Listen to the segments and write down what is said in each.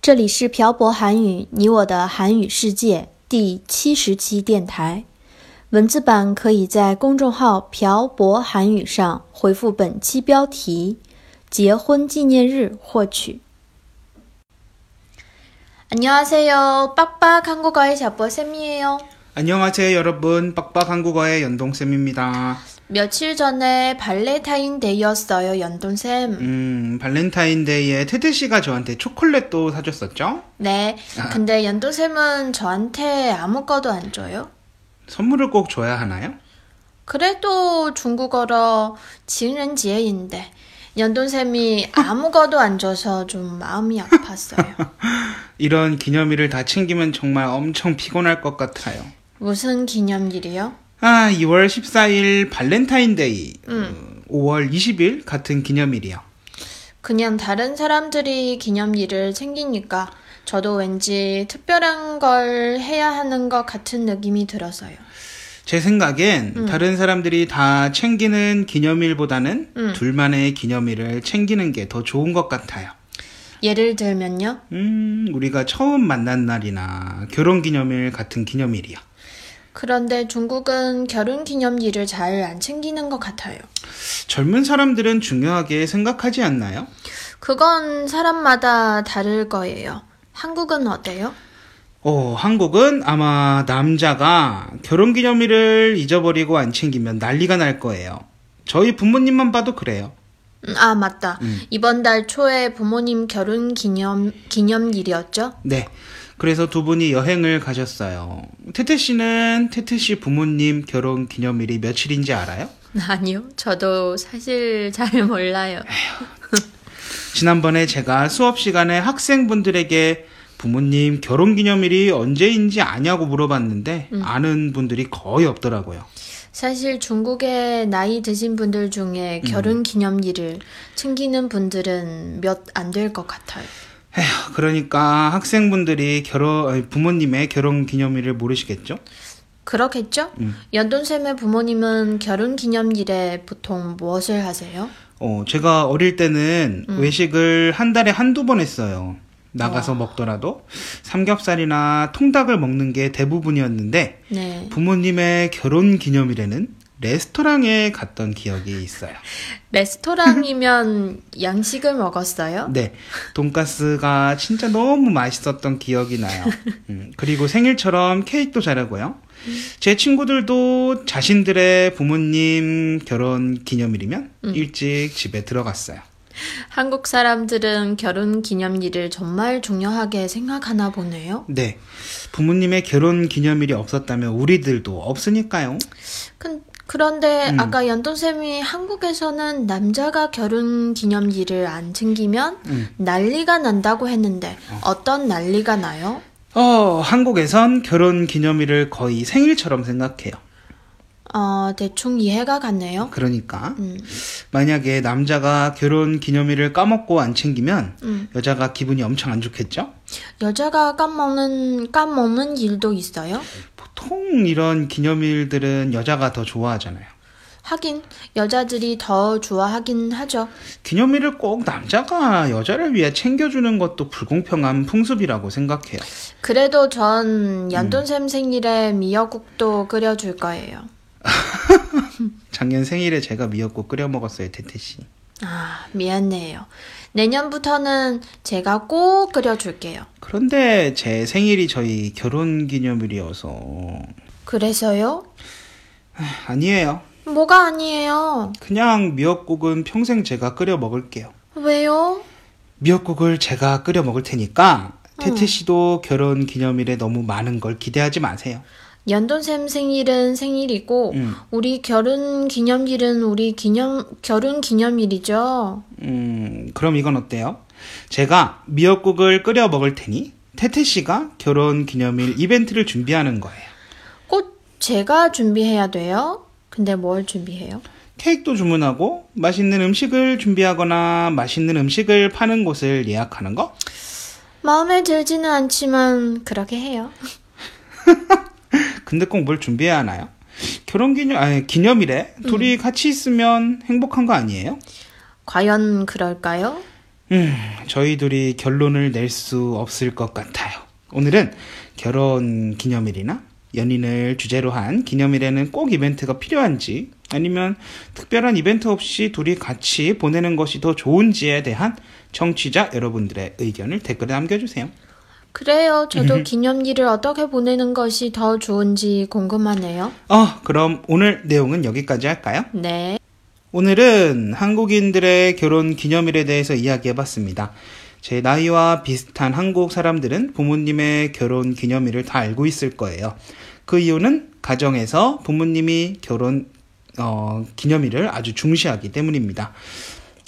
这里是朴博韩语，你我的韩语世界第七十期电台。文字版可以在公众号“朴博韩语”上回复本期标题“结婚纪念日”获取。안녕하세요， 빡빡한국어의朴博쌤이에요。 안녕하세요 여러분 빡빡 한국어의 연동쌤입니다. 며칠 전에 발렌타인데이였어요, 연돈쌤. 음, 발렌타인데이에 테드 씨가 저한테 초콜릿도 사줬었죠? 네. 아. 근데 연돈쌤은 저한테 아무것도 안 줘요? 선물을 꼭 줘야 하나요? 그래도 중국어로 情人节인데 연돈쌤이 아무것도 안 줘서 좀 마음이 아팠어요. 이런 기념일을 다 챙기면 정말 엄청 피곤할 것 같아요. 무슨 기념일이요? 아, 2월 14일 발렌타인데이, 음. 5월 20일 같은 기념일이요. 그냥 다른 사람들이 기념일을 챙기니까 저도 왠지 특별한 걸 해야 하는 것 같은 느낌이 들어서요. 제 생각엔 음. 다른 사람들이 다 챙기는 기념일보다는 음. 둘만의 기념일을 챙기는 게 더 좋은 것 같아요. 예를 들면요. 음, 우리가 처음 만난 날이나 결혼 기념일 같은 기념일이요. 그런데 중국은 결혼 기념일을 잘 안 챙기는 것 같아요. 젊은 사람들은 중요하게 생각하지 않나요? 그건 사람마다 다를 거예요. 한국은 어때요? 어, 한국은 아마 남자가 결혼 기념일을 잊어버리고 안 챙기면 난리가 날 거예요. 저희 부모님만 봐도 그래요. 음, 아, 맞다. 음. 이번 달 초에 부모님 결혼 기념, 기념일이었죠? 네. 그래서 두 분이 여행을 가셨어요. 태태 씨는 태태 씨 부모님 결혼 기념일이 며칠인지 알아요? 아니요. 저도 사실 잘 몰라요. 지난번에 제가 수업 시간에 학생분들에게 부모님 결혼 기념일이 언제인지 아냐고 물어봤는데 아는 분들이 거의 없더라고요. 사실 중국의 나이 드신 분들 중에 결혼 기념일을 챙기는 분들은 몇 안 될 것 같아요. 에휴, 그러니까 학생분들이 결혼 부모님의 결혼 기념일을 모르시겠죠? 그렇겠죠? 음. 연돈쌤의 부모님은 결혼 기념일에 보통 무엇을 하세요? 어, 제가 어릴 때는 음. 외식을 한 달에 한두 번 했어요. 나가서 먹더라도 삼겹살이나 통닭을 먹는 게 대부분이었는데 네. 부모님의 결혼 기념일에는 레스토랑에 갔던 기억이 있어요. 레스토랑이면 양식을 먹었어요? 네, 돈가스가 진짜 너무 맛있었던 기억이 나요. 음, 그리고 생일처럼 케이크도 자르고요. 제 친구들도 자신들의 부모님 결혼 기념일이면 일찍 집에 들어갔어요. 한국 사람들은 결혼 기념일을 정말 중요하게 생각하나 보네요. 네, 부모님의 결혼 기념일이 없었다면 우리들도 없으니까요. 그, 그런데 음. 아까 연돈쌤이 한국에서는 남자가 결혼 기념일을 안 챙기면 음. 난리가 난다고 했는데 어 떤 난리가 나요? 어, 한국에선 결혼 기념일을 거의 생일처럼 생각해요. 어, 대충 이해가 갔네요. 그러니까 음, 만약에 남자가 결혼 기념일을 까먹고 안 챙기면 음. 여자가 기분이 엄청 안 좋겠죠? 여자가 까먹는, 까먹는 일도 있어요? 보통 이런 기념일들은 여자가 더 좋아하잖아요. 하긴, 여자들이 더 좋아하긴 하죠. 기념일을 꼭 남자가 여자를 위해 챙겨주는 것도 불공평한 풍습이라고 생각해요. 그래도 음. 전 연돈쌤 생일에 미역국도 끓여줄 거예요. 작년 생일에 제가 미역국 끓여 먹었어요, 태태 씨. 아, 미안해요. 내년부터는 제가 꼭 끓여줄게요. 그런데 제 생일이 저희 결혼 기념일이어서 그래서요? 아니에요. 뭐가 아니에요. 그냥 미역국은 평생 제가 끓여 먹을게요. 왜요? 미역국을 제가 끓여 먹을 테니까 태태 씨도 결혼 기념일에 너무 많은 걸 기대하지 마세요. 연돈샘 생일은 생일이고 음. 우리 결혼 기념일은 우리 기념 결혼 기념일이죠. 음, 그럼 이건 어때요? 제가 미역국을 끓여 먹을 테니 태태 씨가 결혼 기념일 이벤트를 준비하는 거예요. 꼭 제가 준비해야 돼요. 근데 뭘 준비해요? 케이크도 주문하고 맛있는 음식을 준비하거나 맛있는 음식을 파는 곳을 예약하는 거? 마음에 들지는 않지만 그렇게 해요. 근데 꼭 뭘 준비해야 하나요? 결혼 기념 아니 기념일에 둘이 같이 있으면 행복한 거 아니에요? 과연 그럴까요? 음, 저희 둘이 결론을 낼 수 없을 것 같아요. 오늘은 결혼 기념일이나 연인을 주제로 한 기념일에는 꼭 이벤트가 필요한지 아니면 특별한 이벤트 없이 둘이 같이 보내는 것이 더 좋은지에 대한 청취자 여러분들의 의견을 댓글에 남겨주세요. 그래요. 저도 기념일을 어떻게 보내는 것이 더 좋은지 궁금하네요. 어, 그럼 오늘 내용은 여기까지 할까요? 네. 오늘은 한국인들의 결혼 기념일에 대해서 이야기해 봤습니다. 제 나이와 비슷한 한국 사람들은 부모님의 결혼 기념일을 다 알고 있을 거예요. 그 이유는 가정에서 부모님이 결혼 어, 기념일을 아주 중시하기 때문입니다.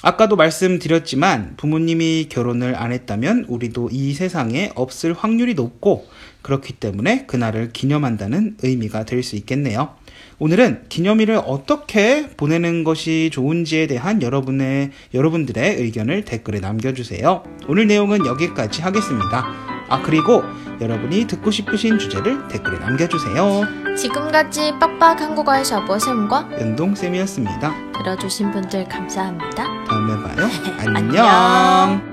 아까도 말씀드렸지만 부모님이 결혼을 안 했다면 우리도 이 세상에 없을 확률이 높고 그렇기 때문에 그날을 기념한다는 의미가 될 수 있겠네요. 오늘은 기념일을 어떻게 보내는 것이 좋은지에 대한 여러분의 여러분들의 의견을 댓글에 남겨주세요. 오늘 내용은 여기까지 하겠습니다. 아 그리고 여러분이 듣고 싶으신 주제를 댓글에 남겨주세요. 지금까지 빡빡 한 국어의 샤버 쌤과 연동쌤이었습니다. 들어주신 분들 감사합니다. 다음에 봐요. 안녕. 안녕.